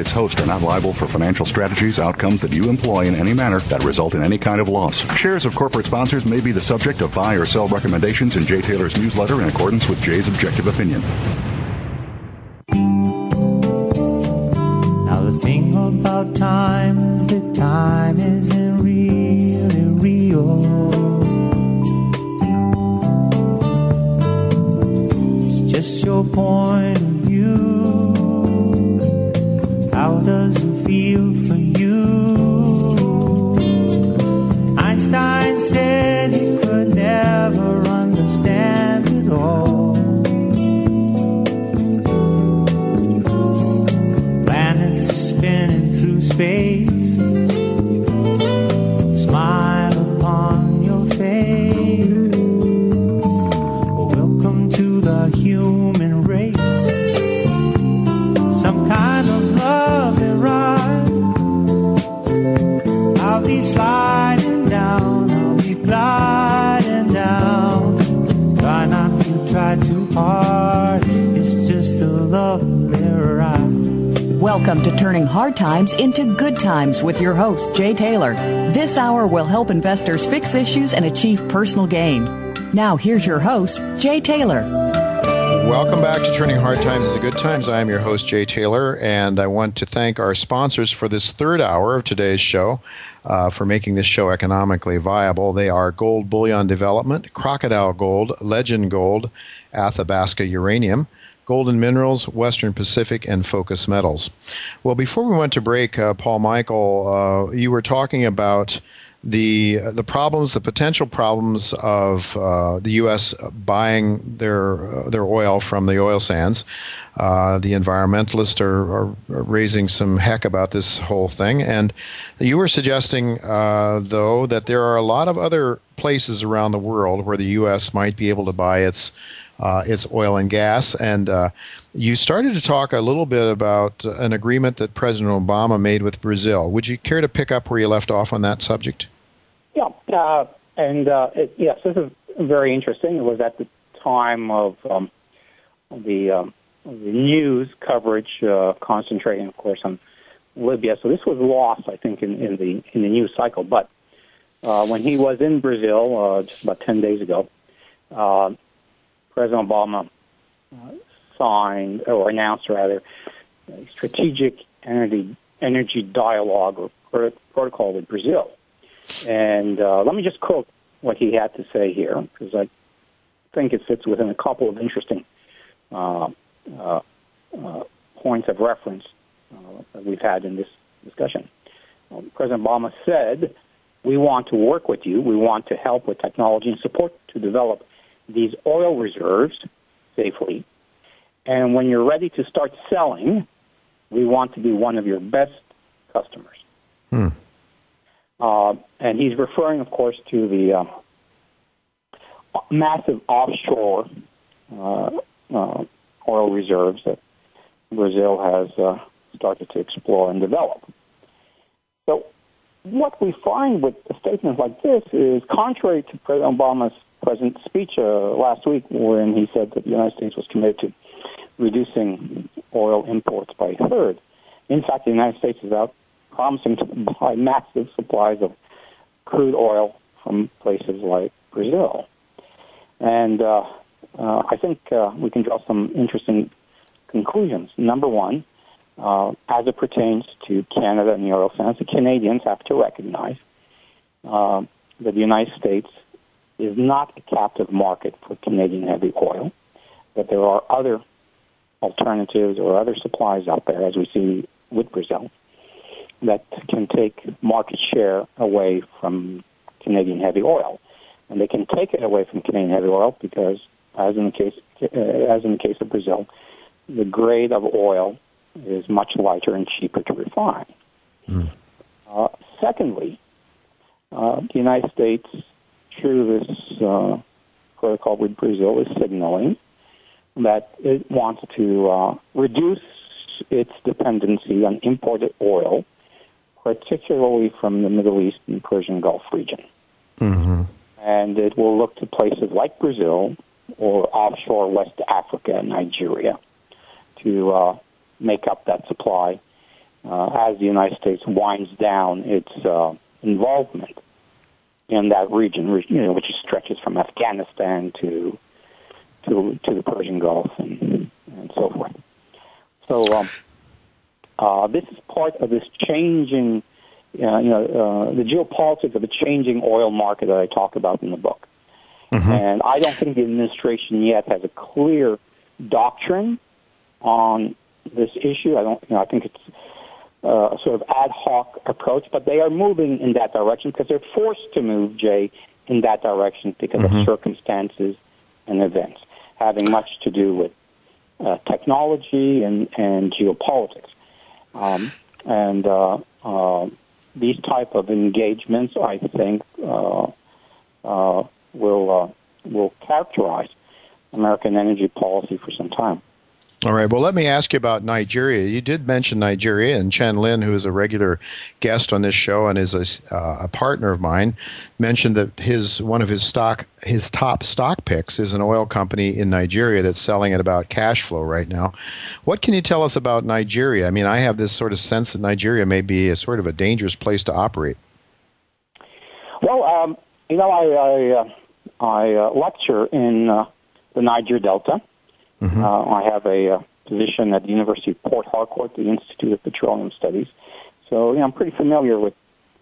its host are not liable for financial strategies, outcomes that you employ in any manner that result in any kind of loss. Shares of corporate sponsors may be the subject of buy or sell recommendations in Jay Taylor's newsletter in accordance with Jay's objective opinion. Now the thing about time is that time isn't really real. It's just your point Einstein said he could never understand it all. Planets are spinning through space. Welcome to Turning Hard Times into Good Times with your host, Jay Taylor. This hour will help investors fix issues and achieve personal gain. Now, here's your host, Jay Taylor. Welcome back to Turning Hard Times into Good Times. I am your host, Jay Taylor, and I want to thank our sponsors for this third hour of today's show. Uh, for making this show economically viable. They are Gold Bullion Development, Crocodile Gold, Legend Gold, Athabasca Uranium, Golden Minerals, Western Pacific, and Focus Metals. Well, before we went to break, uh, Paul Michael, uh, you were talking about the the problems, the potential problems of uh, the U.S. buying their uh, their oil from the oil sands. Uh, the environmentalists are, are, are, raising some heck about this whole thing, and you were suggesting, uh, though, that there are a lot of other places around the world where the U.S. might be able to buy its uh, its oil and gas, and uh, you started to talk a little bit about an agreement that President Obama made with Brazil. Would you care to pick up where you left off on that subject? Yeah, uh, and uh, it, yes, this is very interesting. It was at the time of um, the, um, the news coverage uh, concentrating, of course, on Libya. So this was lost, I think, in, in the in the news cycle. But uh, when he was in Brazil just about ten days ago, uh, President Obama uh, signed or announced rather a strategic energy energy dialogue or protocol with Brazil. And uh, let me just quote what he had to say here, because I think it fits within a couple of interesting uh, uh, uh points of reference uh, that we've had in this discussion. Um, President Obama said, "We want to work with you. We want to help with technology and support to develop these oil reserves safely. And when you're ready to start selling, we want to be one of your best customers." Hmm. Uh, and he's referring, of course, to the uh, massive offshore uh, uh, oil reserves that Brazil has uh, started to explore and develop. So, what we find with a statement like this is contrary to President Obama's present speech uh, last week, when he said that the United States was committed to reducing oil imports by a third. In fact, the United States is out promising to buy massive supplies of crude oil from places like Brazil. And uh, uh, I think uh, we can draw some interesting conclusions. Number one, uh, as it pertains to Canada and the oil sands, the Canadians have to recognize uh, that the United States is not a captive market for Canadian heavy oil, that there are other alternatives or other supplies out there, as we see with Brazil, that can take market share away from Canadian heavy oil. And they can take it away from Canadian heavy oil because, as in the case, uh, as in the case of Brazil, the grade of oil is much lighter and cheaper to refine. Mm. Uh, secondly, uh, the United States, through this uh, protocol with Brazil, is signaling that it wants to uh, reduce its dependency on imported oil, particularly from the Middle East and Persian Gulf region. Mm-hmm. And it will look to places like Brazil or offshore West Africa and Nigeria to uh, make up that supply uh, as the United States winds down its uh, involvement in that region, you know, which stretches from Afghanistan to to to the Persian Gulf and and so forth. So um, uh, this is part of this changing, uh, you know, uh, the geopolitics of the changing oil market that I talk about in the book. Mm-hmm. And I don't think the administration yet has a clear doctrine on this issue. I don't. You know, I think it's uh, sort of ad hoc approach, but they are moving in that direction because they're forced to move, Jay, in that direction because mm-hmm. of circumstances and events having much to do with uh, technology and, and geopolitics. Um, and uh, uh, these type of engagements, I think, uh, uh, will uh, will characterize American energy policy for some time. All right. Well, let me ask you about Nigeria. You did mention Nigeria, and Chen Lin, who is a regular guest on this show and is a, uh, a, partner of mine, mentioned that his one of his stock his top stock picks is an oil company in Nigeria that's selling at about cash flow right now. What can you tell us about Nigeria? I mean, I have this sort of sense that Nigeria may be a sort of a dangerous place to operate. Well, um, you know, I I, uh, I uh, lecture in uh, the Niger Delta Mm-hmm. Uh, I have a uh, position at the University of Port Harcourt, the Institute of Petroleum Studies. So, you I'm pretty familiar with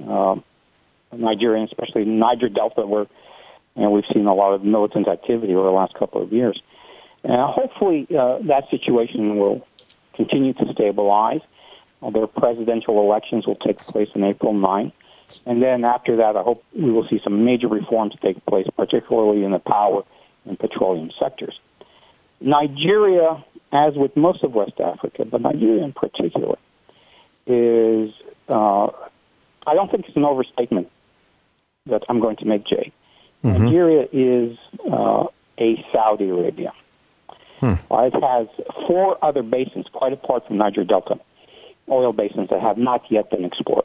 uh, Nigeria, especially Niger Delta, where you know, we've seen a lot of militant activity over the last couple of years. And hopefully, uh, that situation will continue to stabilize. Their presidential elections will take place on April 9. And then after that, I hope we will see some major reforms take place, particularly in the power and petroleum sectors. Nigeria, as with most of West Africa, but Nigeria in particular, is, uh, I don't think it's an overstatement that I'm going to make, Jay. Mm-hmm. Nigeria is uh, a Saudi Arabia. Hmm. It has four other basins, quite apart from Niger Delta, oil basins that have not yet been explored.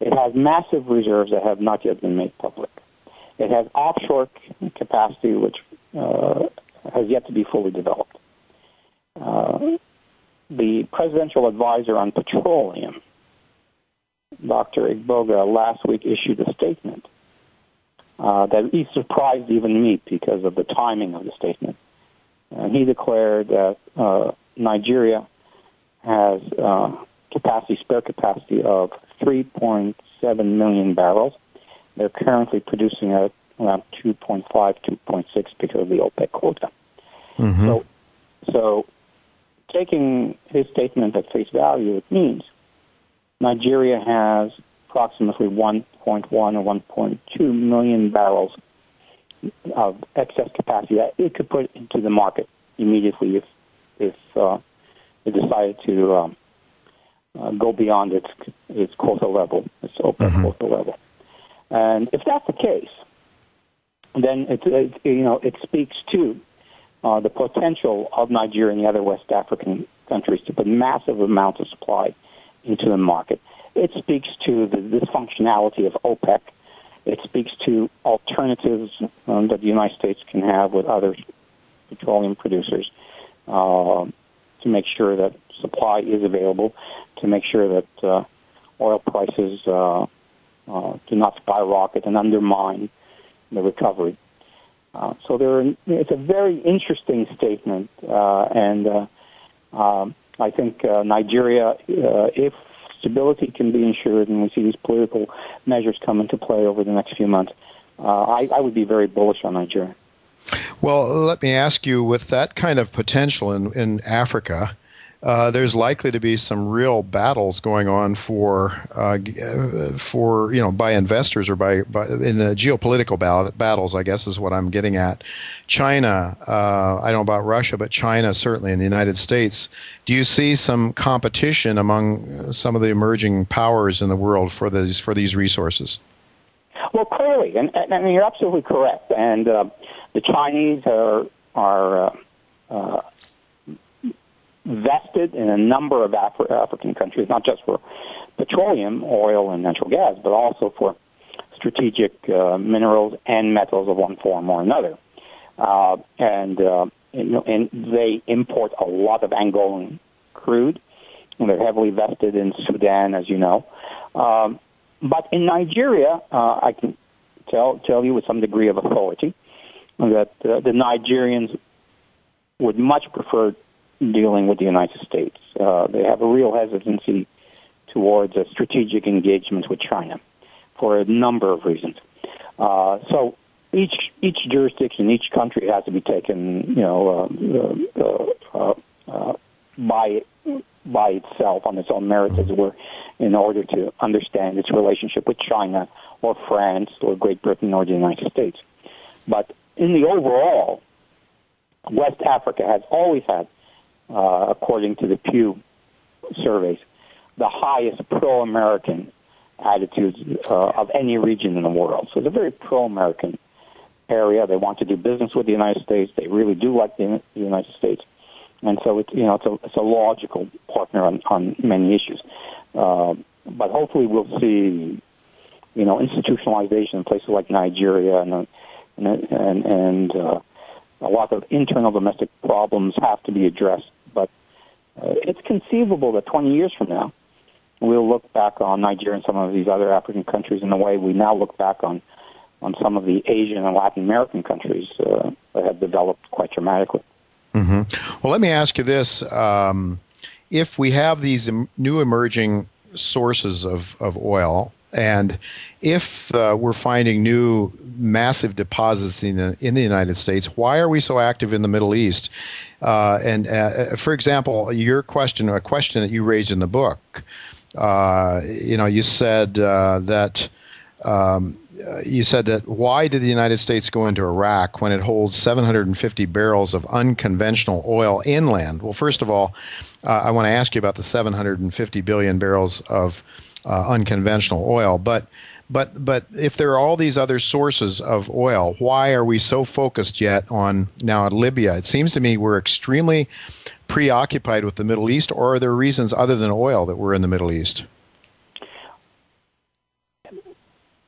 It has massive reserves that have not yet been made public. It has offshore capacity, which uh, has yet to be fully developed. Uh, the presidential advisor on petroleum, Dr. Egbogah, last week issued a statement uh, that he surprised even me because of the timing of the statement. And he declared that uh, Nigeria has uh, capacity, spare capacity of 3.7 million barrels. They're currently producing at around 2.5, 2.6 because of the OPEC quota. Mm-hmm. So, so taking his statement at face value, it means Nigeria has approximately 1.1 or 1.2 million barrels of excess capacity that it could put into the market immediately if if uh, it decided to um, uh, go beyond its its quota level, its OPEC mm-hmm. quota level. And if that's the case, then it, it you know it speaks to uh, the potential of Nigeria and the other West African countries to put massive amounts of supply into the market. It speaks to the dysfunctionality of OPEC. It speaks to alternatives um, that the United States can have with other petroleum producers uh, to make sure that supply is available, to make sure that uh, oil prices uh, uh do not skyrocket and undermine the recovery. Uh, so there, it's a very interesting statement, uh, and uh, um, I think uh, Nigeria, uh, if stability can be ensured, and we see these political measures come into play over the next few months, I, I would be very bullish on Nigeria. Well, let me ask you, with that kind of potential in, in Africa, uh, there's likely to be some real battles going on for uh, for you know by investors or by, by in the geopolitical battles. I guess is what I'm getting at. China, uh, I don't know about Russia, but China certainly in the United States. Do you see some competition among some of the emerging powers in the world for these for these resources? Well, clearly, and, and you're absolutely correct. And uh, the Chinese are are uh, uh, vested in a number of Afri- African countries, not just for petroleum, oil, and natural gas, but also for strategic uh, minerals and metals of one form or another. Uh, and, uh, and, and they import a lot of Angolan crude, and they're heavily vested in Sudan, as you know. Um, but in Nigeria, uh, I can tell tell you with some degree of authority that uh, the Nigerians would much prefer dealing with the United States. Uh, they have a real hesitancy towards a strategic engagement with China for a number of reasons. Uh, so each each jurisdiction, each country has to be taken, you know, uh, uh, uh, uh by by itself on its own merits, as it were, in order to understand its relationship with China or France or Great Britain or the United States. But in the overall, West Africa has always had uh, according to the Pew surveys, the highest pro-American attitudes uh, of any region in the world. So it's a very pro-American area. They want to do business with the United States. They really do like the, the United States, and so it's you know it's a it's a logical partner on on many issues. Uh, but hopefully we'll see you know institutionalization in places like Nigeria and and and, and uh, a lot of internal domestic problems have to be addressed it's conceivable that 20 years from now, we'll look back on Nigeria and some of these other African countries in the way we now look back on on some of the Asian and Latin American countries uh, that have developed quite dramatically. Mm-hmm. Well, let me ask you this: um, if we have these new emerging sources of, of oil, and if uh, we're finding new massive deposits in the, in the United States, why are we so active in the Middle East? Uh, and uh, for example, your question, a question that you raised in the book, uh, you know, you said uh, that. Um, you said that why did the United States go into Iraq when it holds 750 barrels of unconventional oil inland? Well, first of all, uh, I want to ask you about the 750 billion barrels of uh, unconventional oil, but but but if there are all these other sources of oil, why are we so focused yet on now Libya? It seems to me we're extremely preoccupied with the Middle East, or are there reasons other than oil that we're in the Middle East?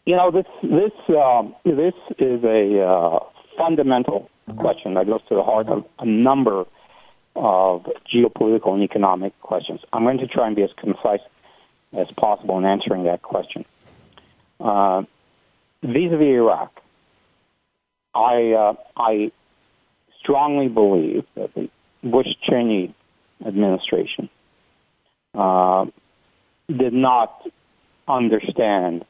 You know, this this um, this is a uh, fundamental question that goes to the heart of a number of geopolitical and economic questions. I'm going to try and be as concise as possible in answering that question. Uh, vis-a-vis Iraq, I uh, I strongly believe that the Bush Cheney administration uh, did not understand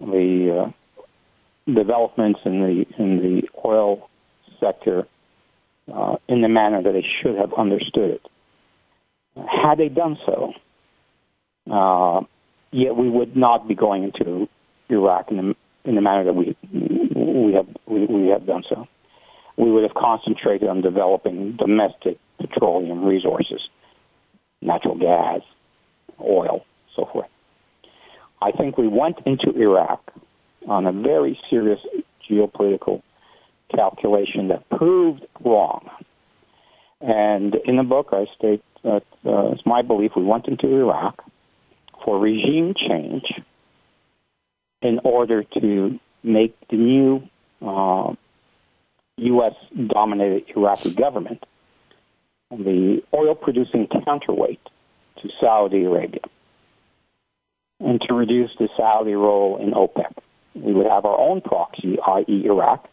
the uh, developments in the in the oil sector uh, in the manner that they should have understood it. Had they done so, uh, yet we would not be going into Iraq in the in the manner that we we have we, we have done so. We would have concentrated on developing domestic petroleum resources, natural gas, oil, so forth. I think we went into Iraq on a very serious geopolitical calculation that proved wrong. And in the book, I state that uh, it's my belief we went into Iraq for regime change in order to make the new uh, U.S. dominated Iraqi government the oil producing counterweight to Saudi Arabia and to reduce the Saudi role in OPEC. We would have our own proxy, i.e., Iraq,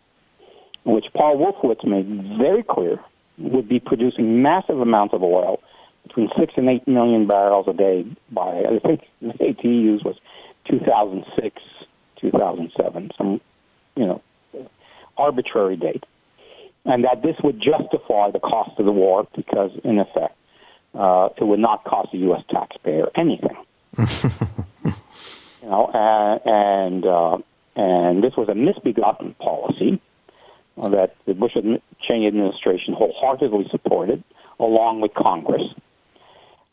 which Paul Wolfowitz made very clear would be producing massive amounts of oil between six and eight million barrels a day by I think the date he used was 2006, 2007, some you know arbitrary date, and that this would justify the cost of the war because in effect uh, it would not cost the U.S. taxpayer anything. you know, uh, and uh, and this was a misbegotten policy that the Bush Cheney administration wholeheartedly supported, along with Congress,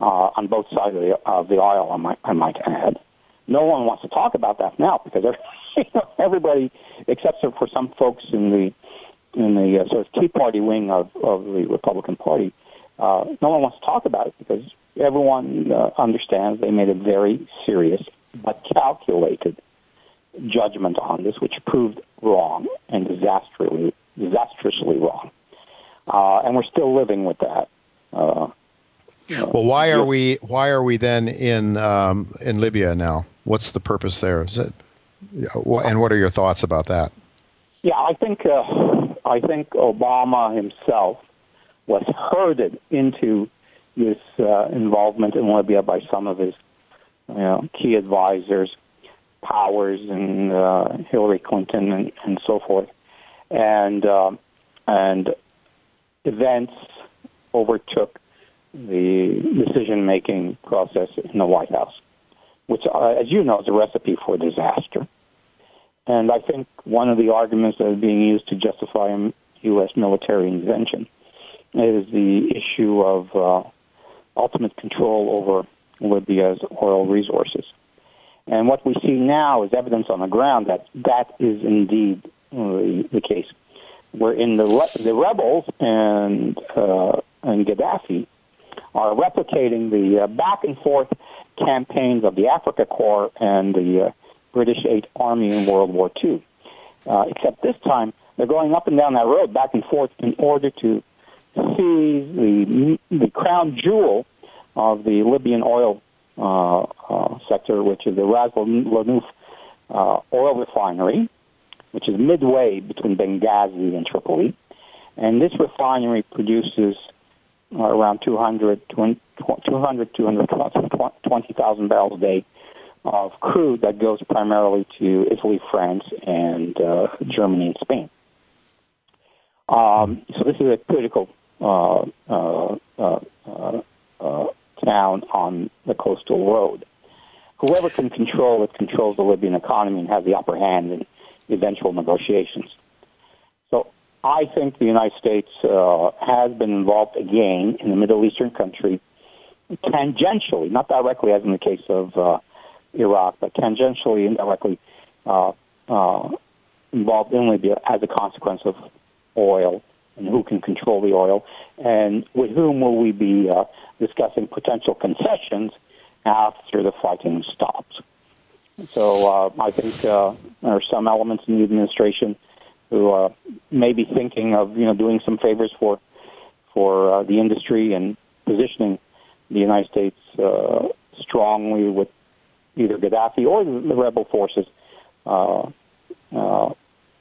on both sides of the, of the aisle. I might, I might add. No one wants to talk about that now because everybody, except for some folks in the in the uh, sort of Tea Party wing of, of the Republican Party, uh, no one wants to talk about it because everyone uh, understands they made a very serious but calculated judgment on this, which proved wrong and disastrously, disastrously wrong. Uh, and we're still living with that. Uh, well, why are we why are we then in um, in Libya now? What's the purpose there? Is it, and what are your thoughts about that? Yeah, I think uh, I think Obama himself was herded into this uh, involvement in Libya by some of his you know, key advisors, Powers and uh, Hillary Clinton and, and so forth, and uh, and events overtook the decision-making process in the White House, which, uh, as you know, is a recipe for disaster. And I think one of the arguments that is being used to justify U.S. military intervention is the issue of uh, ultimate control over Libya's oil resources. And what we see now is evidence on the ground that that is indeed the, the case. Where in the the rebels and uh, and Gaddafi are replicating the uh, back and forth campaigns of the Afrika Korps and the uh, British Eighth Army in World War II. Uh, except this time they're going up and down that road back and forth in order to seize the the crown jewel of the Libyan oil uh, uh, sector, which is the Ras Lanuf uh, oil refinery, which is midway between Benghazi and Tripoli. And this refinery produces around 200, 200, 220,000 barrels a day of crude that goes primarily to Italy, France, and uh, Germany and Spain. Um, so this is a critical uh, uh, uh, uh, town on the coastal road. Whoever can control it controls the Libyan economy and has the upper hand in eventual negotiations. I think the United States uh, has been involved again in the Middle Eastern country, tangentially, not directly as in the case of uh, Iraq, but tangentially, indirectly uh, uh, involved in Libya as a consequence of oil and who can control the oil, and with whom will we be uh, discussing potential concessions after the fighting stops. So uh, I think uh, there are some elements in the administration who uh, may be thinking of you know doing some favors for for uh, the industry and positioning the United States uh, strongly with either Gaddafi or the rebel forces uh, uh,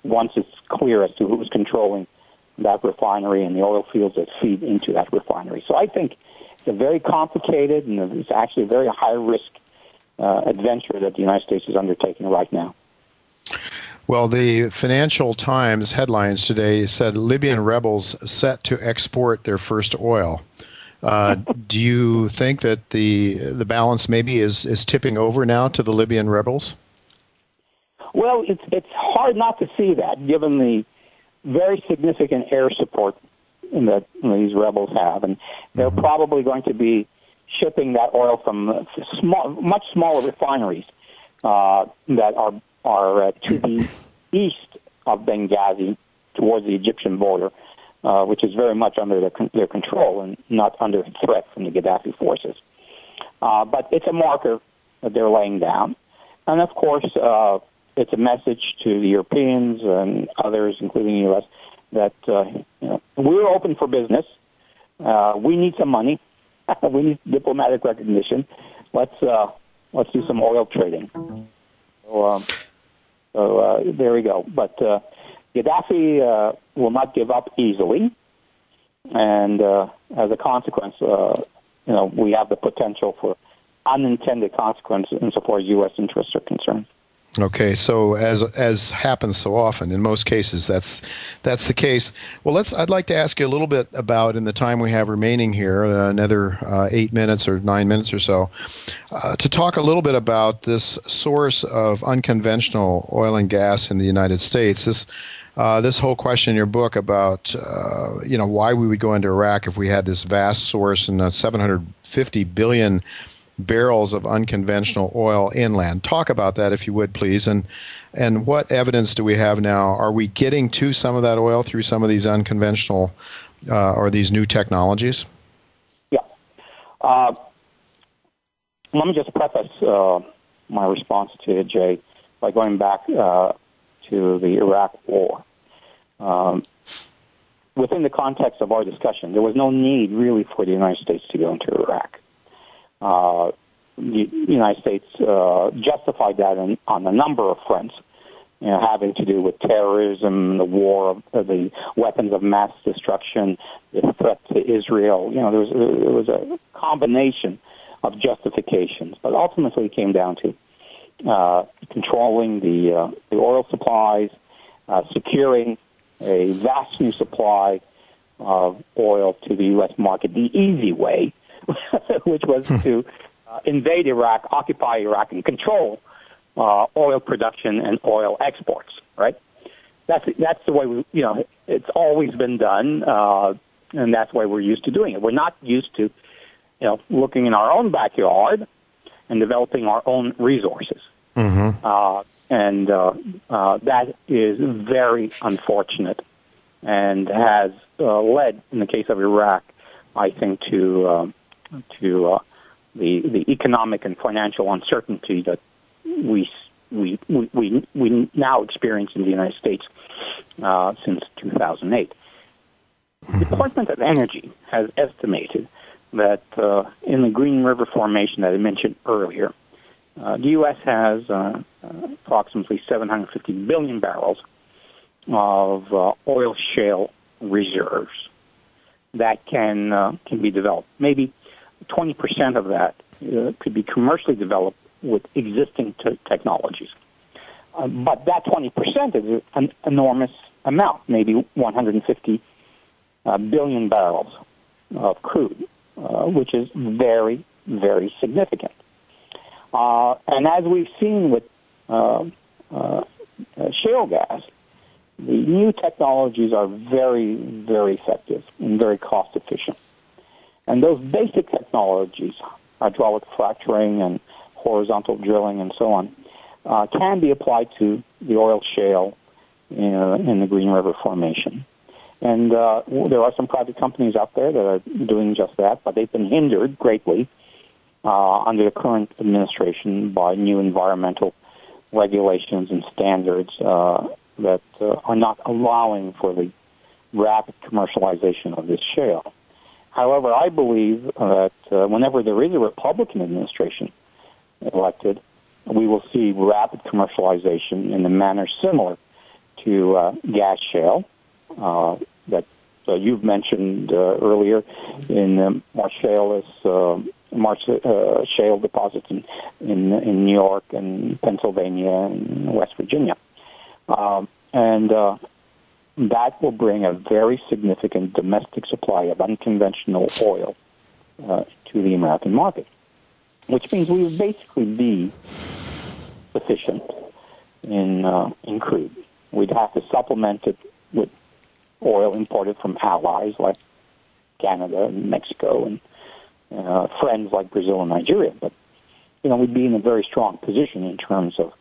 once it's clear as to who's controlling that refinery and the oil fields that feed into that refinery. So I think it's a very complicated and it's actually a very high risk uh, adventure that the United States is undertaking right now. Well, the Financial Times headlines today said Libyan rebels set to export their first oil. Uh, do you think that the the balance maybe is, is tipping over now to the Libyan rebels? Well, it's it's hard not to see that, given the very significant air support that these rebels have, and they're mm-hmm. probably going to be shipping that oil from small, much smaller refineries uh, that are are uh, to the east of Benghazi towards the Egyptian border, uh, which is very much under their, their control and not under threat from the Gaddafi forces. Uh, but it's a marker that they're laying down. And of course, uh, it's a message to the Europeans and others, including the U.S., that uh, you know, we're open for business. Uh, we need some money. we need diplomatic recognition. Let's uh, let's do some oil trading. So, um, so uh, there we go. But uh, Gaddafi uh, will not give up easily, and uh, as a consequence, uh, you know, we have the potential for unintended consequences insofar as U.S. interests are concerned. Okay, so as as happens so often, in most cases, that's that's the case. Well, let's. I'd like to ask you a little bit about in the time we have remaining here, uh, another uh, eight minutes or nine minutes or so, uh, to talk a little bit about this source of unconventional oil and gas in the United States. This uh, this whole question in your book about uh, you know why we would go into Iraq if we had this vast source and 750 billion barrels of unconventional oil inland. Talk about that, if you would, please. And and what evidence do we have now? Are we getting to some of that oil through some of these unconventional uh, or these new technologies? Yeah. Uh, let me just preface uh, my response to Jay by going back uh, to the Iraq War. Um, within the context of our discussion, there was no need really for the United States to go into Iraq the United States uh, justified that in, on a number of fronts, you know, having to do with terrorism, the war, uh, the weapons of mass destruction, the threat to Israel. You know, there was, there was a combination of justifications, but ultimately it came down to uh, controlling the uh, the oil supplies, uh, securing a vast new supply of oil to the U.S. market the easy way, which was hmm. to uh, invade Iraq, occupy Iraq, and control uh, oil production and oil exports. Right? That's that's the way we, you know it's always been done, uh, and that's the way we're used to doing it. We're not used to, you know, looking in our own backyard and developing our own resources. Mm-hmm. Uh, and uh, uh, that is very unfortunate and has uh, led, in the case of Iraq, I think, to um, to uh, the the economic and financial uncertainty that we we we we now experience in the United States uh, since 2008. The Department of Energy has estimated that uh, in the Green River Formation that I mentioned earlier, uh, the U.S. has uh, approximately 750 billion barrels of uh, oil shale reserves that can uh, can be developed. Maybe 20% of that uh, could be commercially developed with existing t- technologies. Uh, but that 20% is an enormous amount, maybe 150 uh, billion barrels of crude, uh, which is very, very significant. Uh, and as we've seen with uh, shale gas, the new technologies are very, very effective and very cost efficient. And those basic technologies, hydraulic fracturing and horizontal drilling and so on, uh, can be applied to the oil shale in, uh, in the Green River Formation. And uh, there are some private companies out there that are doing just that, but they've been hindered greatly uh, under the current administration by new environmental regulations and standards uh, that uh, are not allowing for the rapid commercialization of this shale. However, I believe that uh, whenever there is a Republican administration elected, we will see rapid commercialization in a manner similar to uh, gas shale uh, that uh, you've mentioned uh, earlier in the Marcellus, uh, March, uh, shale deposits in, in in New York and Pennsylvania and West Virginia, um, and that will bring a very significant domestic supply of unconventional oil uh, to the American market, which means we would basically be sufficient in uh, in crude. We'd have to supplement it with oil imported from allies like Canada and Mexico and uh, friends like Brazil and Nigeria. But you know, we'd be in a very strong position in terms of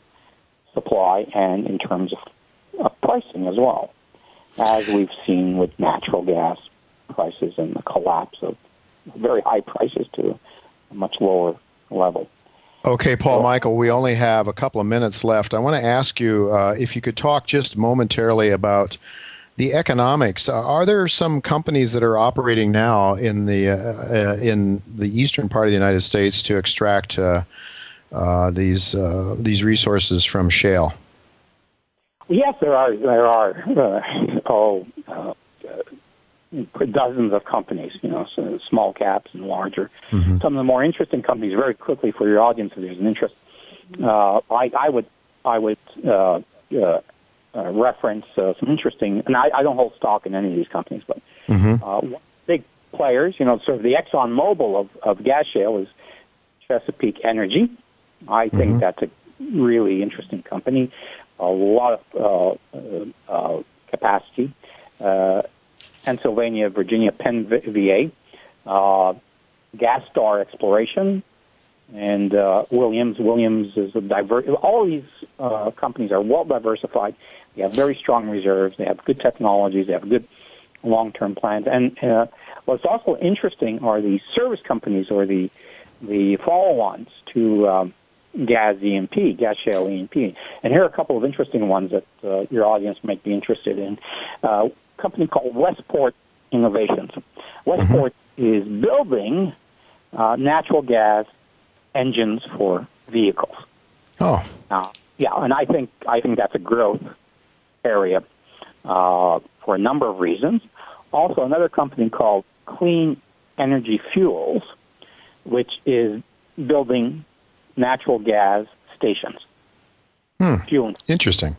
supply and in terms of, of pricing as well as we've seen with natural gas prices and the collapse of very high prices to a much lower level. Okay, Paul Michael, we only have a couple of minutes left. I want to ask you uh, if you could talk just momentarily about the economics. Uh, are there some companies that are operating now in the uh, uh in the eastern part of the United States to extract uh, uh, these these resources from shale? Yes, there are. There are uh, oh, uh, dozens of companies. You know, so small caps and larger. Mm-hmm. Some of the more interesting companies. Very quickly for your audience, if there's an interest, uh, I, I would I would uh, uh, uh, reference uh, some interesting, and I, I don't hold stock in any of these companies, but Mm-hmm. uh, big players, you know, sort of the Exxon Mobil of, of gas shale is Chesapeake Energy. I think that's a really interesting company. A lot of uh, uh, uh, capacity. Uh, Pennsylvania, Virginia, Penn VA, uh, Gastar Exploration, and Williams. Williams is a diver- All these companies are well diversified. They have very strong reserves. They have good technologies. They have good long-term plans. And what's also interesting are the service companies or the the follow-ons to um, gas E&P, gas shale E&P. And here are a couple of interesting ones that uh, your audience might be interested in. Uh, a company called Westport Innovations. Westport is building uh, natural gas engines for vehicles. Oh, Uh, yeah, and I think I think that's a growth area uh, for a number of reasons. Also, another company called Clean Energy Fuels, which is building natural gas stations, Hmm. fueling. interesting.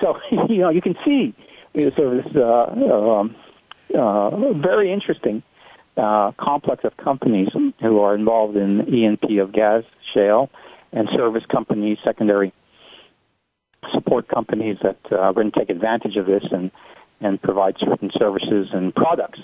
So you know you can see you know, sort of this uh, um, uh, very interesting uh, complex of companies who are involved in E and P of gas, shale, and service companies, secondary support companies that uh, are going to take advantage of this and and provide certain services and products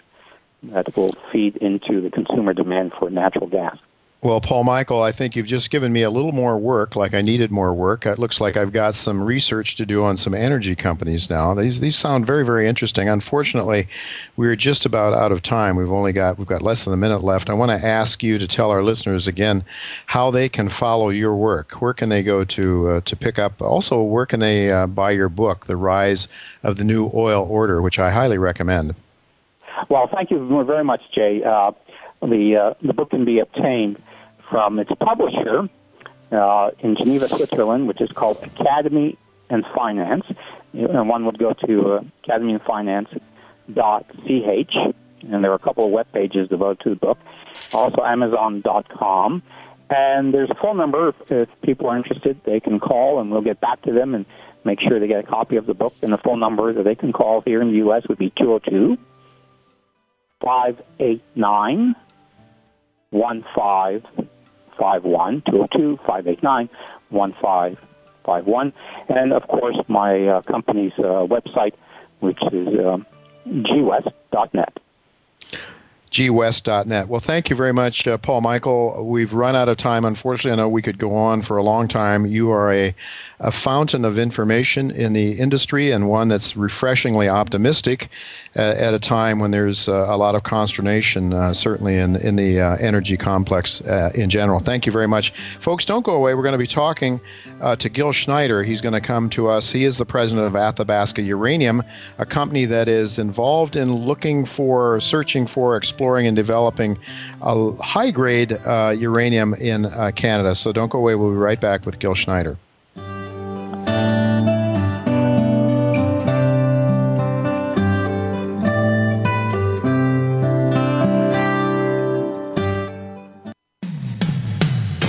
that will feed into the consumer demand for natural gas. Well, Paul Michael, I think you've just given me a little more work, like I needed more work. It looks like I've got some research to do on some energy companies now. These these sound very very interesting. Unfortunately, we're just about out of time. We've only got we've got less than a minute left. I want to ask you to tell our listeners again how they can follow your work. Where can they go to uh, to pick up? Also, where can they uh, buy your book, The Rise of the New Oil Order, which I highly recommend. Well, thank you very much, Jay. Uh, the uh, the book can be obtained from its publisher uh, in Geneva, Switzerland, which is called Academy and Finance. And one would go to uh, academyandfinance.ch, and there are a couple of web pages devoted to the book. Also, Amazon.com. And there's a phone number. If, people are interested, they can call, and we'll get back to them and make sure they get a copy of the book. And the phone number that they can call here in the U.S. would be 202 589 1551 202 589 1551 and of course my uh, company's uh, website which is um, gwest.net gwest.net. Well, thank you very much, uh, Paul Michael. We've run out of time. Unfortunately, I know we could go on for a long time. You are a, a fountain of information in the industry and one that's refreshingly optimistic uh, at a time when there's uh, a lot of consternation, uh, certainly in, in the uh, energy complex uh, in general. Thank you very much. Folks, don't go away. We're going to be talking to Gil Schneider. He's going to come to us. He is the president of Athabasca Uranium, a company that is involved in looking for, searching for, exploring, and developing a high grade uh, uranium in uh, Canada. So don't go away. We'll be right back with Gil Schneider.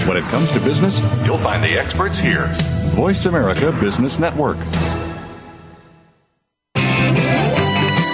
When it comes to business, you'll find the experts here. VoiceAmerica Business Network.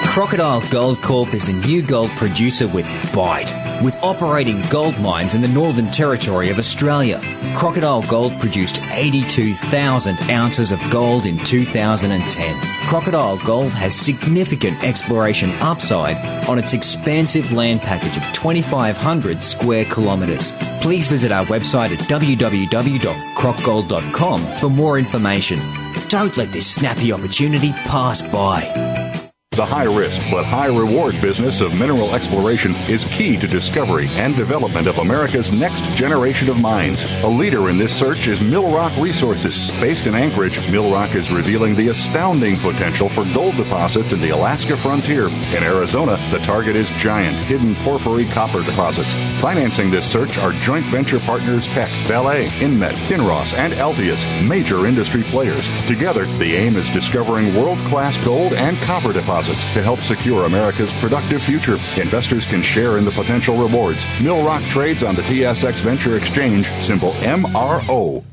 Crocodile Gold Corp is a new gold producer with bite. With operating gold mines in the Northern Territory of Australia, Crocodile Gold produced 82,000 ounces of gold in 2010. Crocodile Gold has significant exploration upside on its expansive land package of 2,500 square kilometres. Please visit our website at www.crocgold.com for more information. Don't let this snappy opportunity pass by. The high risk but high reward business of mineral exploration is key to discovery and development of America's next generation of mines. A leader in this search is MillRock Resources. Based in Anchorage, MillRock is revealing the astounding potential for gold deposits in the Alaska frontier. In Arizona, the target is giant hidden porphyry copper deposits. Financing this search are joint venture partners Teck, Vale, Inmet, Kinross, and Altius, major industry players. Together, the aim is discovering world-class gold and copper deposits to help secure America's productive future. Investors can share in the potential rewards. MillRock trades on the TSX Venture Exchange, symbol MRO.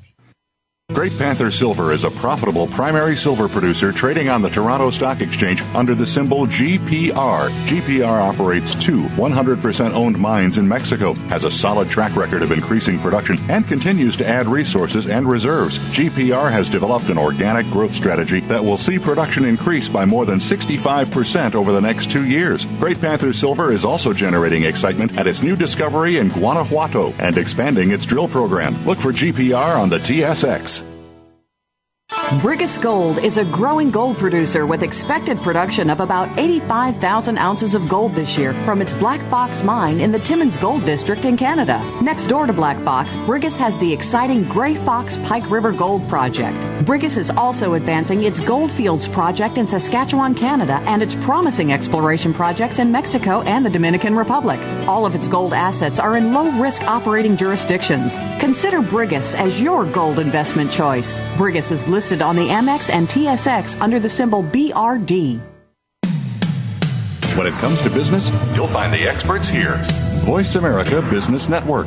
Great Panther Silver is a profitable primary silver producer trading on the Toronto Stock Exchange under the symbol GPR. GPR operates two 100% owned mines in Mexico, has a solid track record of increasing production, and continues to add resources and reserves. GPR has developed an organic growth strategy that will see production increase by more than 65% over the next two years. Great Panther Silver is also generating excitement at its new discovery in Guanajuato and expanding its drill program. Look for GPR on the TSX. Brigus Gold is a growing gold producer with expected production of about 85,000 ounces of gold this year from its Black Fox mine in the Timmins Gold District in Canada. Next door to Black Fox, Brigus has the exciting Grey Fox Pike River Gold Project. Brigus is also advancing its Goldfields project in Saskatchewan, Canada, and its promising exploration projects in Mexico and the Dominican Republic. All of its gold assets are in low risk operating jurisdictions. Consider Brigus as your gold investment choice. Brigus is listed on the Amex and TSX under the symbol BRD. When it comes to business, you'll find the experts here. VoiceAmerica Business Network.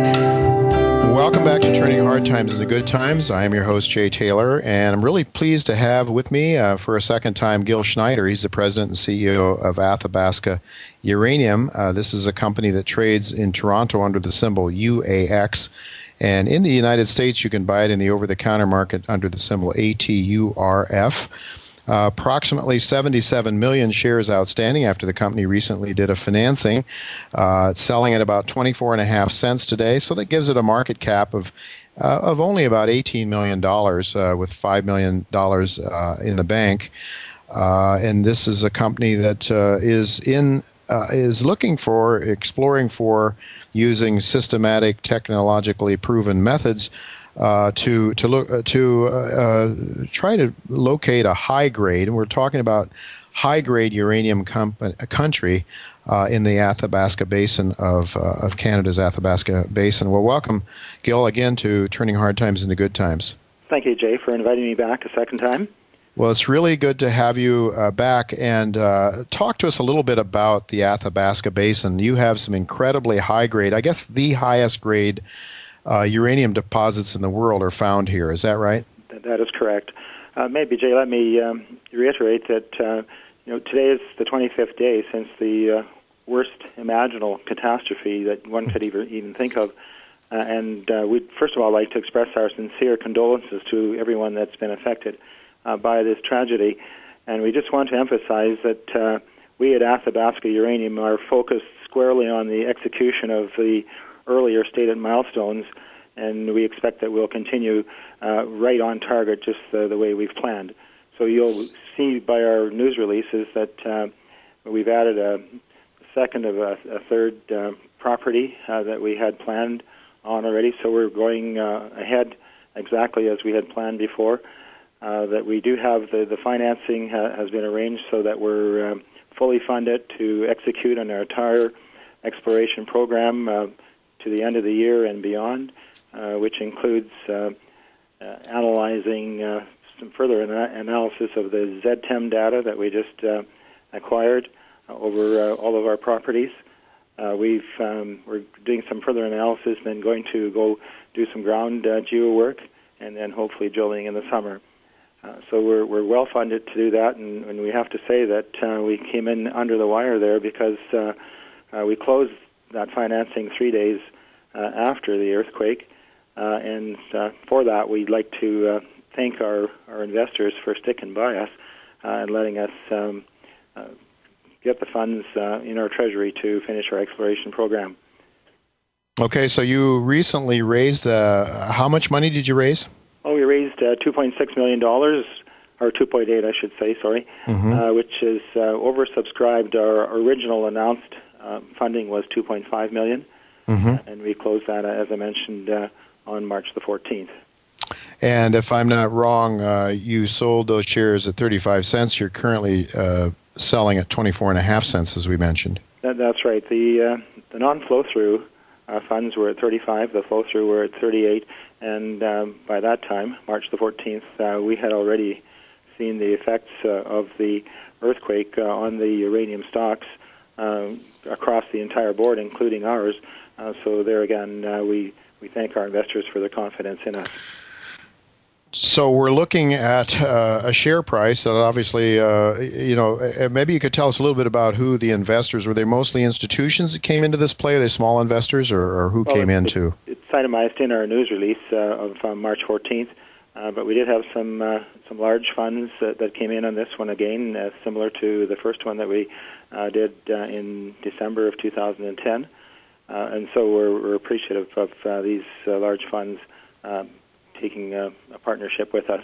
Welcome back to Turning Hard Times into Good Times. I am your host, Jay Taylor, and I'm really pleased to have with me uh, for a second time Gil Schneider. He's the president and CEO of Athabasca Uranium. Uh, this is a company that trades in Toronto under the symbol UAX. And in the United States, you can buy it in the over the counter market under the symbol ATURF. Uh, approximately 77 million shares outstanding after the company recently did a financing. Uh, selling at about 24 and a half cents today, so that gives it a market cap of uh, of only about 18 million dollars, uh, with five million dollars uh, in the bank. Uh, and this is a company that is in is looking for exploring for using systematic, technologically proven methods uh, to to look uh, to uh, uh, try to locate a high grade, and we're talking about high grade uranium comp- country uh, in the Athabasca Basin of of Canada's Athabasca Basin. Well, welcome, Gil, again to turning hard times into good times. Thank you, Jay, for inviting me back a second time. Well, it's really good to have you uh, back and uh, talk to us a little bit about the Athabasca Basin. You have some incredibly high grade, I guess the highest grade uh, uranium deposits in the world are found here. Is that right? That is correct. Uh, maybe, Jay, let me um, reiterate that uh, you know today is the 25th day since the uh, worst imaginable catastrophe that one could even even think of. Uh, and uh, we'd first of all like to express our sincere condolences to everyone that's been affected by this tragedy. And we just want to emphasize that we at Athabasca Uranium are focused squarely on the execution of the earlier stated milestones, and we expect that we'll continue uh, right on target, just the, the way we've planned. So you'll see by our news releases that uh, we've added a second of a, a third uh, property uh, that we had planned on already. So we're going uh, ahead exactly as we had planned before. Uh, that we do have the, the financing ha- has been arranged so that we're fully funded to execute on our entire exploration program. To the end of the year and beyond, uh, which includes uh, uh, analyzing some further ana- analysis of the ZTEM data that we just acquired over all of our properties. Uh, we've um, we're doing some further analysis, then going to go do some ground uh, geo work, and then hopefully drilling in the summer. Uh, so we're we're well funded to do that, and, and we have to say that we came in under the wire there because we closed that financing three days uh, after the earthquake. Uh, and uh, for that, we'd like to uh, thank our, our investors for sticking by us uh, and letting us um, uh, get the funds uh, in our treasury to finish our exploration program. Okay, so you recently raised. Uh, how much money did you raise? Oh, we raised uh, 2.6 million dollars, or 2.8, I should say. Sorry, Mhm. uh, which is uh, oversubscribed. Our original announced uh, funding was 2.5 million, Mhm. and we closed that, uh, as I mentioned, uh, on March the 14th. And if I'm not wrong, uh, you sold those shares at 35 cents. You're currently uh, selling at 24 and a half cents, as we mentioned. That, that's right. The uh, the non-flow through uh, funds were at 35. The flow through were at 38. And um, by that time, March the 14th, uh, we had already seen the effects uh, of the earthquake uh, on the uranium stocks uh, across the entire board, including ours. Uh, so there again, uh, we we thank our investors for their confidence in us. So we're looking at uh, a share price that obviously, uh, you know, maybe you could tell us a little bit about who the investors were. They mostly institutions that came into this play. Are they small investors, or, or who Well, came it- into? It's itemized in our news release uh, of uh, March 14th, uh, but we did have some uh, some large funds that, that came in on this one again, uh, similar to the first one that we uh, did uh, in December of 2010. Uh, and so we're, we're appreciative of uh, these uh, large funds uh, taking uh, a partnership with us.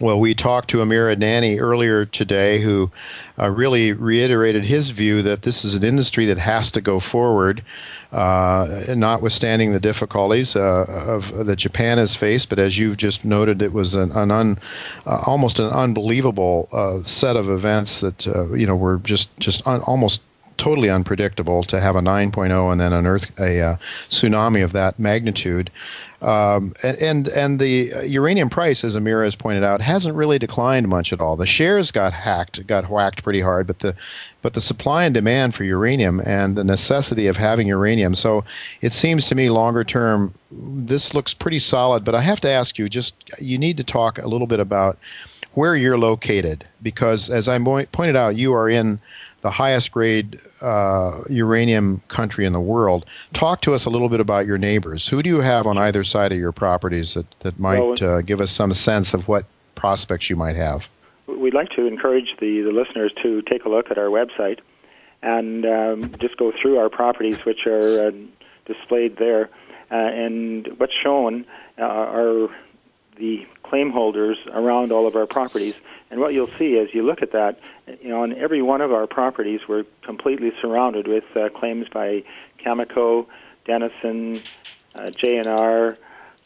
Well, we talked to Amir Adnani earlier today, who uh, really reiterated his view that this is an industry that has to go forward, notwithstanding the difficulties uh, of that Japan has faced. But as you've just noted, it was an, an un, uh, almost an unbelievable uh, set of events that uh, you know were just just un, almost totally unpredictable to have a 9.0 and then an earth a uh, tsunami of that magnitude. Um, and and the uranium price, as Amira has pointed out, hasn't really declined much at all. The shares got hacked, got whacked pretty hard, but the but the supply and demand for uranium and the necessity of having uranium. So it seems to me longer term, this looks pretty solid. But I have to ask you, just you need to talk a little bit about where you're located, because as I mo- pointed out, you are in the highest grade uh, uranium country in the world. Talk to us a little bit about your neighbors. Who do you have on either side of your properties that, that might uh, give us some sense of what prospects you might have? We'd like to encourage the, the listeners to take a look at our website and um, just go through our properties, which are uh, displayed there. Uh, and what's shown uh, are the claim holders around all of our properties. And what you'll see as you look at that, you know, on every one of our properties, we're completely surrounded with uh, claims by Cameco, Denison, uh, JNR,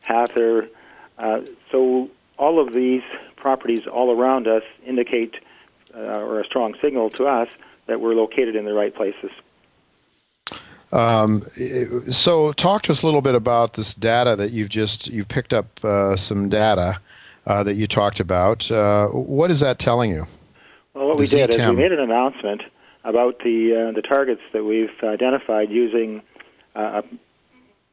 Hathor. Uh, so all of these properties all around us indicate, uh, or a strong signal to us, that we're located in the right places. Um, so talk to us a little bit about this data that you've just you've picked up uh, some data uh, that you talked about. Uh, what is that telling you? Well, what The we did is we made an announcement about the uh, the targets that we've identified using uh, a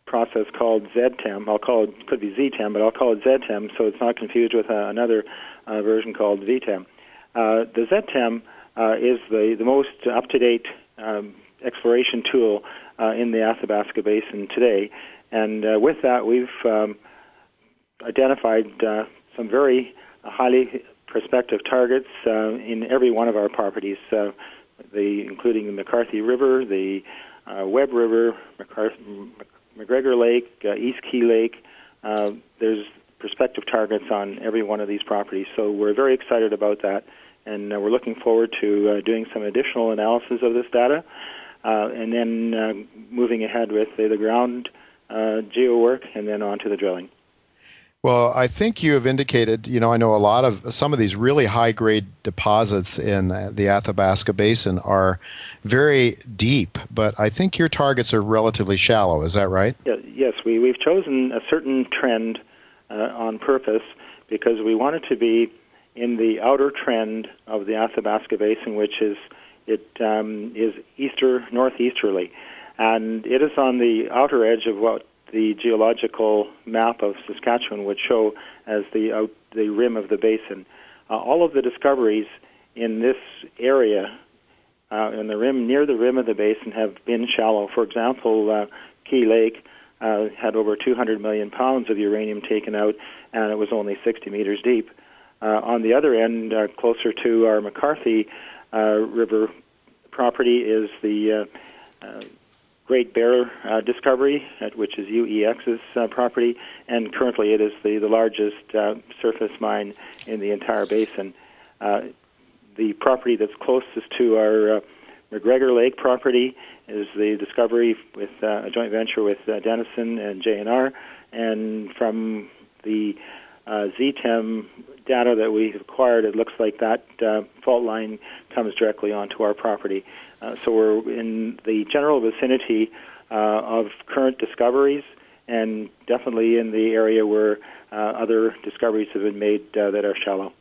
process called ZTEM. I'll call it could be ZTEM, but I'll call it ZTEM so it's not confused with uh, another uh, version called VTEM. Uh, the ZTEM uh, is the the most up to date um, exploration tool uh, in the Athabasca Basin today, and uh, with that we've um, identified some very highly prospective targets in every one of our properties, the, including the McCarthy River, the Webb River, McCarthy, McGregor Lake, uh, East Key Lake. Uh, there's prospective targets on every one of these properties, so we're very excited about that, and uh, we're looking forward to uh, doing some additional analysis of this data, uh, and then uh, moving ahead with the, the ground uh, geo work, and then on to the drilling. Well, I think you have indicated, you know, I know a lot of some of these really high grade deposits in the Athabasca Basin are very deep, but I think your targets are relatively shallow. Is that right? Yes, we, we've chosen a certain trend uh, on purpose because we wanted to be in the outer trend of the Athabasca Basin, which is it um, is easter northeasterly, and it is on the outer edge of what the geological map of Saskatchewan would show as the out, the rim of the basin. Uh, all of the discoveries in this area uh, in the rim near the rim of the basin have been shallow. For example, uh, Key Lake uh, had over 200 million pounds of uranium taken out, and it was only 60 meters deep. Uh, on the other end, uh, closer to our McCarthy uh, River property is the uh, uh, Great Bear uh, discovery, which is UEX's uh, property, and currently it is the, the largest uh, surface mine in the entire basin. Uh, the property that's closest to our uh, McGregor Lake property is the discovery with uh, a joint venture with Denison and JNR, and from the ZTEM data that we've acquired, it looks like that fault line comes directly onto our property. Uh, so we're in the general vicinity uh, of current discoveries and definitely in the area where uh, other discoveries have been made uh, that are shallow.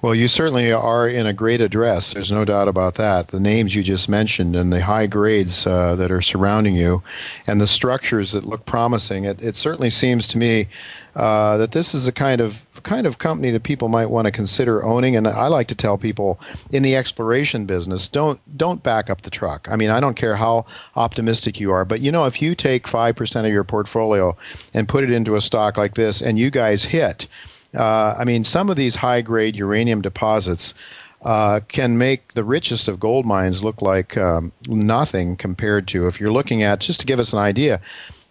Well, you certainly are in a great address. There's no doubt about that. The names you just mentioned and the high grades uh, that are surrounding you and the structures that look promising, it, it certainly seems to me uh, that this is a kind of kind of company that people might want to consider owning. And I like to tell people in the exploration business, don't don't back up the truck. I mean, I don't care how optimistic you are, but you know, if you take five percent of your portfolio and put it into a stock like this, and you guys hit uh, I mean, some of these high grade uranium deposits uh, can make the richest of gold mines look like um, nothing compared to if you're looking at just to give us an idea.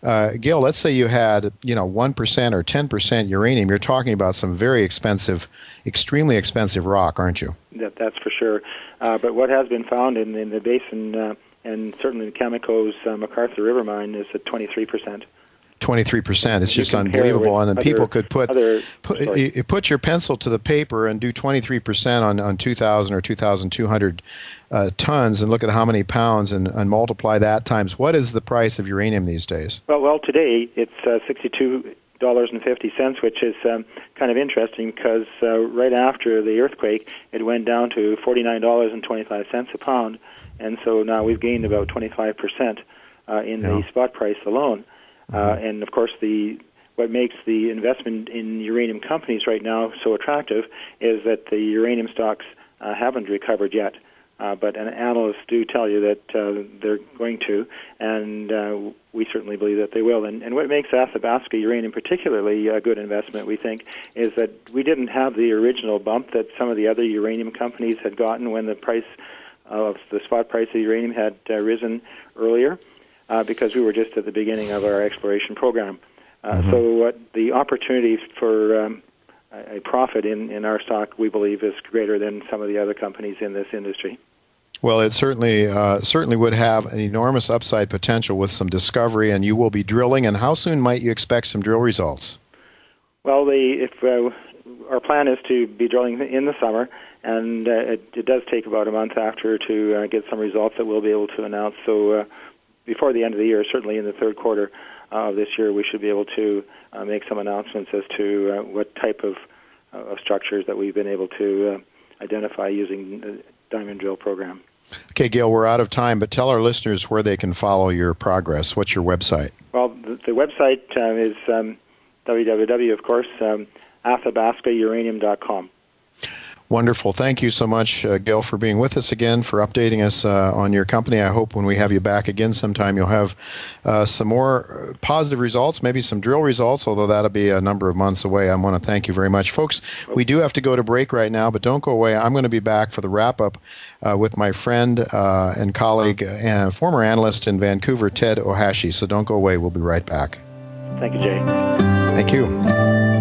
Uh, Gil, let's say you had you know one percent or ten percent uranium. You're talking about some very expensive, extremely expensive rock, aren't you? That, that's for sure. Uh, but what has been found in, in the basin, uh, and certainly the Cameco's uh, McArthur River mine, is at 23 percent. 23%. It's just unbelievable. And then other, people could put, other, put you, put your pencil to the paper and do 23% on, on 2,000 or 2,200 uh, tons and look at how many pounds and, and multiply that times. What is the price of uranium these days? Well, well today it's uh, 62 dollars and fifty cents, which is um, kind of interesting because uh, right after the earthquake, it went down to forty nine dollars and twenty five cents a pound, and so now we've gained about twenty five percent uh, in yeah. the spot price alone. Uh, and of course, the what makes the investment in uranium companies right now so attractive is that the uranium stocks uh, haven't recovered yet. Uh, but analysts do tell you that uh, they're going to, and uh, we certainly believe that they will. And, and what makes Athabasca uranium particularly a good investment, we think, is that we didn't have the original bump that some of the other uranium companies had gotten when the price of the spot price of uranium had uh, risen earlier uh, because we were just at the beginning of our exploration program. Uh, mm-hmm. So the opportunity for um, a profit in, in our stock, we believe, is greater than some of the other companies in this industry. Well, it certainly uh, certainly would have an enormous upside potential with some discovery, and you will be drilling. And how soon might you expect some drill results? Well, the if uh, our plan is to be drilling in the summer, and uh, it, it, does take about a month after to uh, get some results that we'll be able to announce. So uh, before the end of the year, certainly in the third quarter of this year, we should be able to uh, make some announcements as to uh, what type of, uh, of structures that we've been able to uh, identify using the diamond drill program. Okay, Gil, we're out of time, but tell our listeners where they can follow your progress. What's your website? Well, the, the website uh, is um, www, of course, um, athabascauranium.com. Wonderful. Thank you so much, uh, Gil, for being with us again, for updating us uh, on your company. I hope when we have you back again sometime, you'll have uh, some more uh, positive results, maybe some drill results, although that'll be a number of months away. I want to thank you very much. Folks, we do have to go to break right now, but don't go away. I'm going to be back for the wrap up uh, with my friend uh, and colleague and former analyst in Vancouver, Ted Ohashi. So don't go away. We'll be right back. Thank you, Jay. Thank you.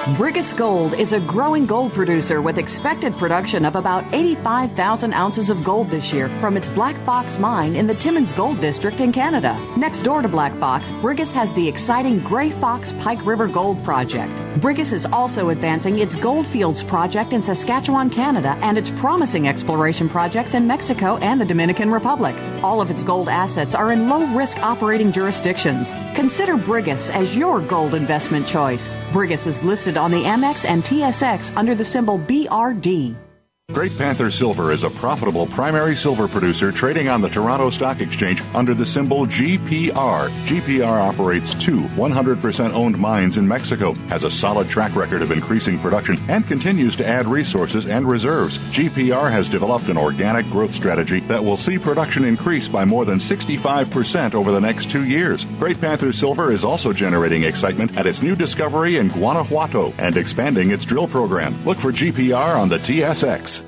Brigus Gold is a growing gold producer with expected production of about 85,000 ounces of gold this year from its Black Fox mine in the Timmins Gold District in Canada. Next door to Black Fox, Brigus has the exciting Grey Fox Pike River Gold Project. Brigus is also advancing its Goldfields project in Saskatchewan, Canada, and its promising exploration projects in Mexico and the Dominican Republic. All of its gold assets are in low risk operating jurisdictions. Consider Brigus as your gold investment choice. Brigus is listed on the Amex and TSX under the symbol BRD. Great Panther Silver is a profitable primary silver producer trading on the Toronto Stock Exchange under the symbol GPR. GPR operates two 100% owned mines in Mexico, has a solid track record of increasing production, and continues to add resources and reserves. GPR has developed an organic growth strategy that will see production increase by more than 65% over the next two years. Great Panther Silver is also generating excitement at its new discovery in Guanajuato and expanding its drill program. Look for GPR on the TSX.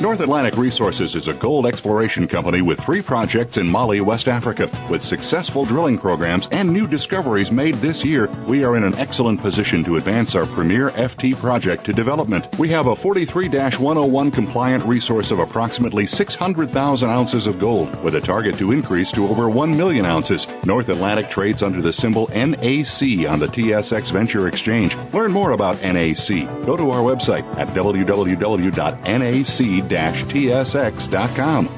North Atlantic Resources is a gold exploration company with three projects in Mali, West Africa. With successful drilling programs and new discoveries made this year, we are in an excellent position to advance our premier FT project to development. We have a 43 101 compliant resource of approximately 600,000 ounces of gold, with a target to increase to over 1 million ounces. North Atlantic trades under the symbol NAC on the TSX Venture Exchange. Learn more about NAC. Go to our website at www.nac tsx.com.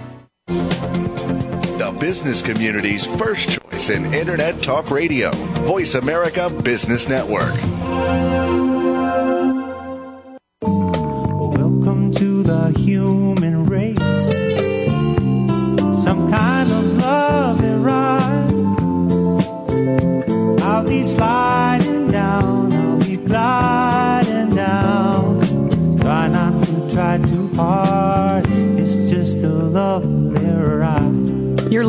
The business community's first choice in Internet Talk Radio. VoiceAmerica Business Network. Welcome to the human race. Some kind of love and ride. I'll be sliding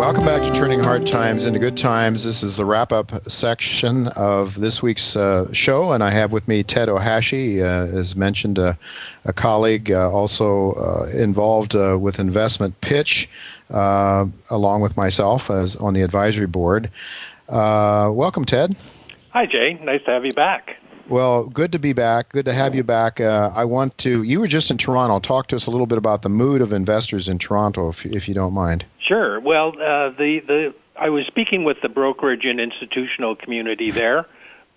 Welcome back to Turning Hard Times into Good Times. This is the wrap up section of this week's uh, show, and I have with me Ted Ohashi, uh, as mentioned, uh, a colleague uh, also uh, involved uh, with Investment Pitch, along with myself as on the advisory board. welcome, Ted. Hi, Jay. Nice to have you back. Well, good to be back. Good to have you back. Uh, I want to. You were just in Toronto. Talk to us a little bit about the mood of investors in Toronto, if, if you don't mind. Sure. Well, uh, the the I was speaking with the brokerage and institutional community there,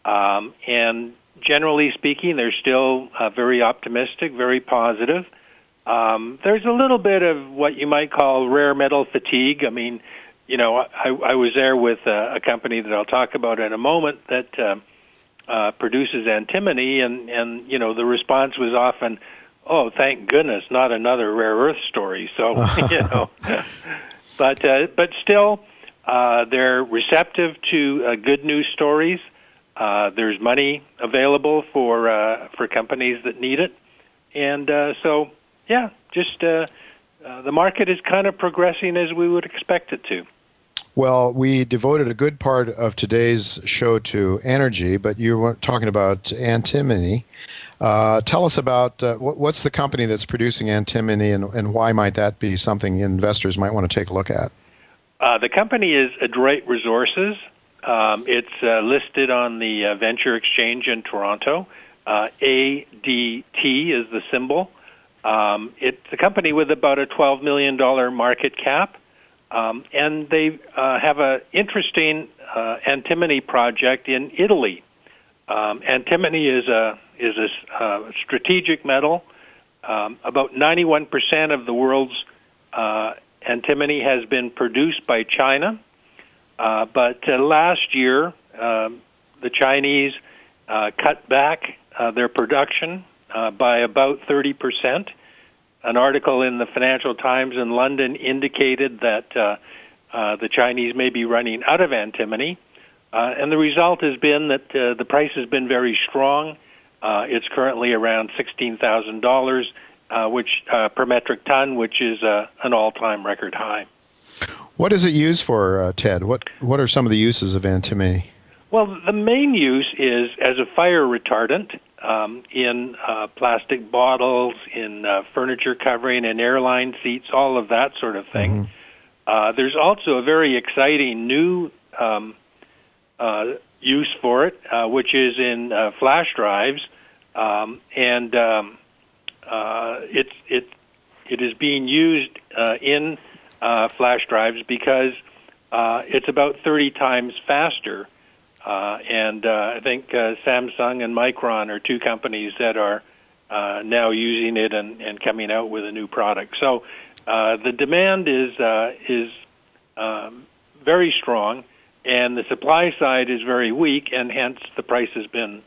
um, and generally speaking, they're still uh, very optimistic, very positive. Um, there's a little bit of what you might call rare metal fatigue. I mean, you know, I, I was there with a, a company that I'll talk about in a moment that. Uh, uh, produces antimony, and and you know the response was often, "Oh, thank goodness, not another rare earth story." So you know, but uh, but still, uh, they're receptive to uh, good news stories. Uh, there's money available for uh, for companies that need it, and uh, so yeah, just uh, uh, the market is kind of progressing as we would expect it to. Well, we devoted a good part of today's show to energy, but you were talking about antimony. Uh, tell us about uh, what's the company that's producing antimony and, and, why might that be something investors might want to take a look at? Uh, the company is Adroit Resources. Um, it's uh, listed on the uh, Venture Exchange in Toronto. Uh, ADT is the symbol. Um, it's a company with about a $12 million market cap. Um, and they uh, have an interesting uh, antimony project in Italy. Um, antimony is a is a uh, strategic metal. Um, about 91% of the world's uh, antimony has been produced by China, uh, but uh, last year um, the Chinese cut back their production by about 30 percent an article in the Financial Times in London indicated that uh, uh, the Chinese may be running out of antimony, uh, and the result has been that uh, the price has been very strong. Uh, it's currently around sixteen thousand dollars, uh, which uh, per metric ton, which is uh, an all-time record high. What is it used for, uh, Ted? What What are some of the uses of antimony? Well, the main use is as a fire retardant um, in uh, plastic bottles, in uh, furniture covering, in airline seats, all of that sort of thing. Mm-hmm. Uh, there's also a very exciting new um, uh, use for it, uh, which is in uh, flash drives, um, and um, uh, it's it it is being used uh, in uh, flash drives because uh, it's about 30 times faster. Uh, and uh, I think uh, Samsung and Micron are two companies that are uh, now using it and, and coming out with a new product. So uh, the demand is uh, is um, very strong, and the supply side is very weak, and hence the price has been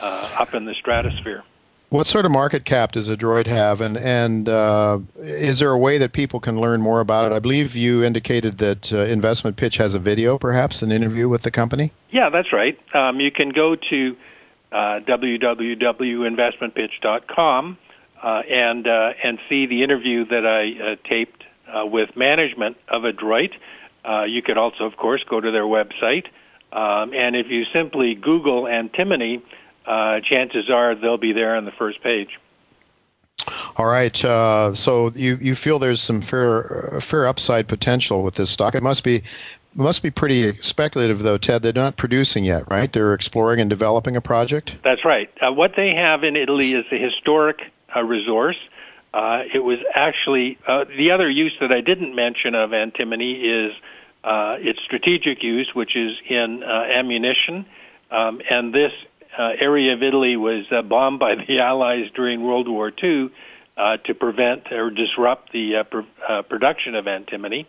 uh, up in the stratosphere. What sort of market cap does Adroit have, and and uh, is there a way that people can learn more about it? I believe you indicated that uh, Investment Pitch has a video, perhaps an interview with the company. Yeah, that's right. Um, you can go to uh, www.investmentpitch.com uh, and uh, and see the interview that I uh, taped with management of Adroit. You could also, of course, go to their website, um, and if you simply Google antimony, uh, chances are they'll be there on the first page. All right. Uh, so you you feel there's some fair fair upside potential with this stock. It must be must be pretty speculative though, Ted. They're not producing yet, right? They're exploring and developing a project. That's right. Uh, what they have in Italy is a historic uh, resource. Uh, it was actually uh, the other use that I didn't mention of antimony is uh, its strategic use, which is in uh, ammunition. Um, and this uh, area of Italy was uh, bombed by the Allies during World War II uh, to prevent or disrupt the uh, pr- uh, production of antimony.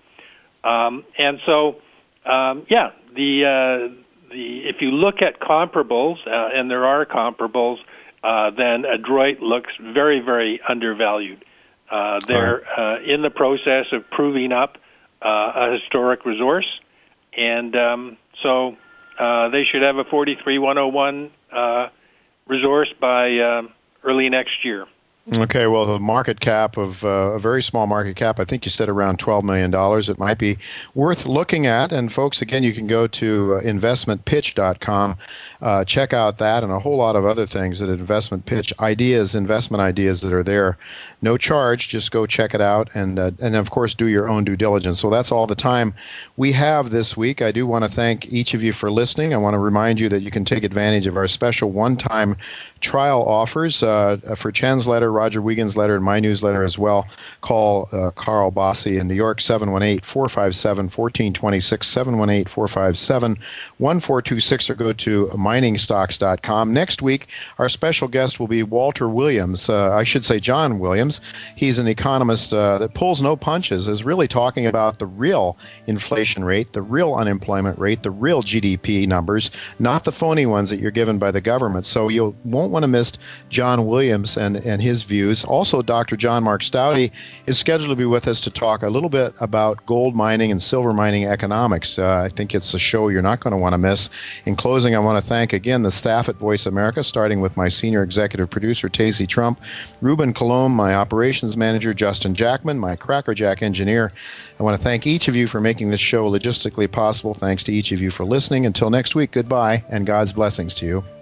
Um, and so, um, yeah, the uh, the if you look at comparables, uh, and there are comparables, uh, then Adroit looks very, very undervalued. Uh, they're uh, in the process of proving up uh, a historic resource, and um, so uh, they should have a 43101 uh, resource by um, early next year. Okay, well, the market cap of uh, a very small market cap, I think you said around $12 million. It might be worth looking at. And, folks, again, you can go to uh, investmentpitch.com, uh, check out that and a whole lot of other things at Investment Pitch, ideas, investment ideas that are there. No charge, just go check it out and, uh, and of course, do your own due diligence. So that's all the time we have this week. I do want to thank each of you for listening. I want to remind you that you can take advantage of our special one time trial offers uh, for Chen's letter, Roger Wiegand's letter, and my newsletter as well. Call uh, Carl Bossi in New York, 718 457 1426, 718 457 1426, or go to miningstocks.com. Next week, our special guest will be Walter Williams. Uh, I should say John Williams. He's an economist uh, that pulls no punches, is really talking about the real inflation rate, the real unemployment rate, the real GDP numbers, not the phony ones that you're given by the government. So you won't want to miss John Williams and, and his views. Also, Dr. John Mark Staude is scheduled to be with us to talk a little bit about gold mining and silver mining economics. Uh, I think it's a show you're not going to want to miss. In closing, I want to thank again the staff at VoiceAmerica, starting with my senior executive producer, Tacy Trump, Ruben Colomb, my operations manager, Justin Jackman, my Crackerjack engineer. I want to thank each of you for making this show logistically possible. Thanks to each of you for listening. Until next week, goodbye and God's blessings to you.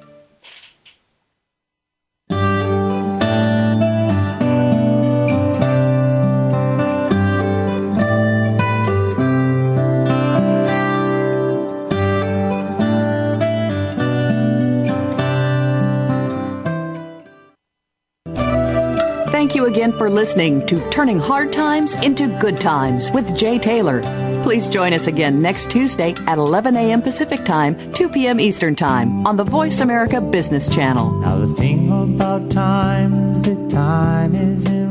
Again for listening to Turning Hard Times into Good Times with Jay Taylor. Please join us again next Tuesday at 11 a.m. Pacific Time, 2 p.m. Eastern Time on the VoiceAmerica Business Channel. Now the thing about time is that time is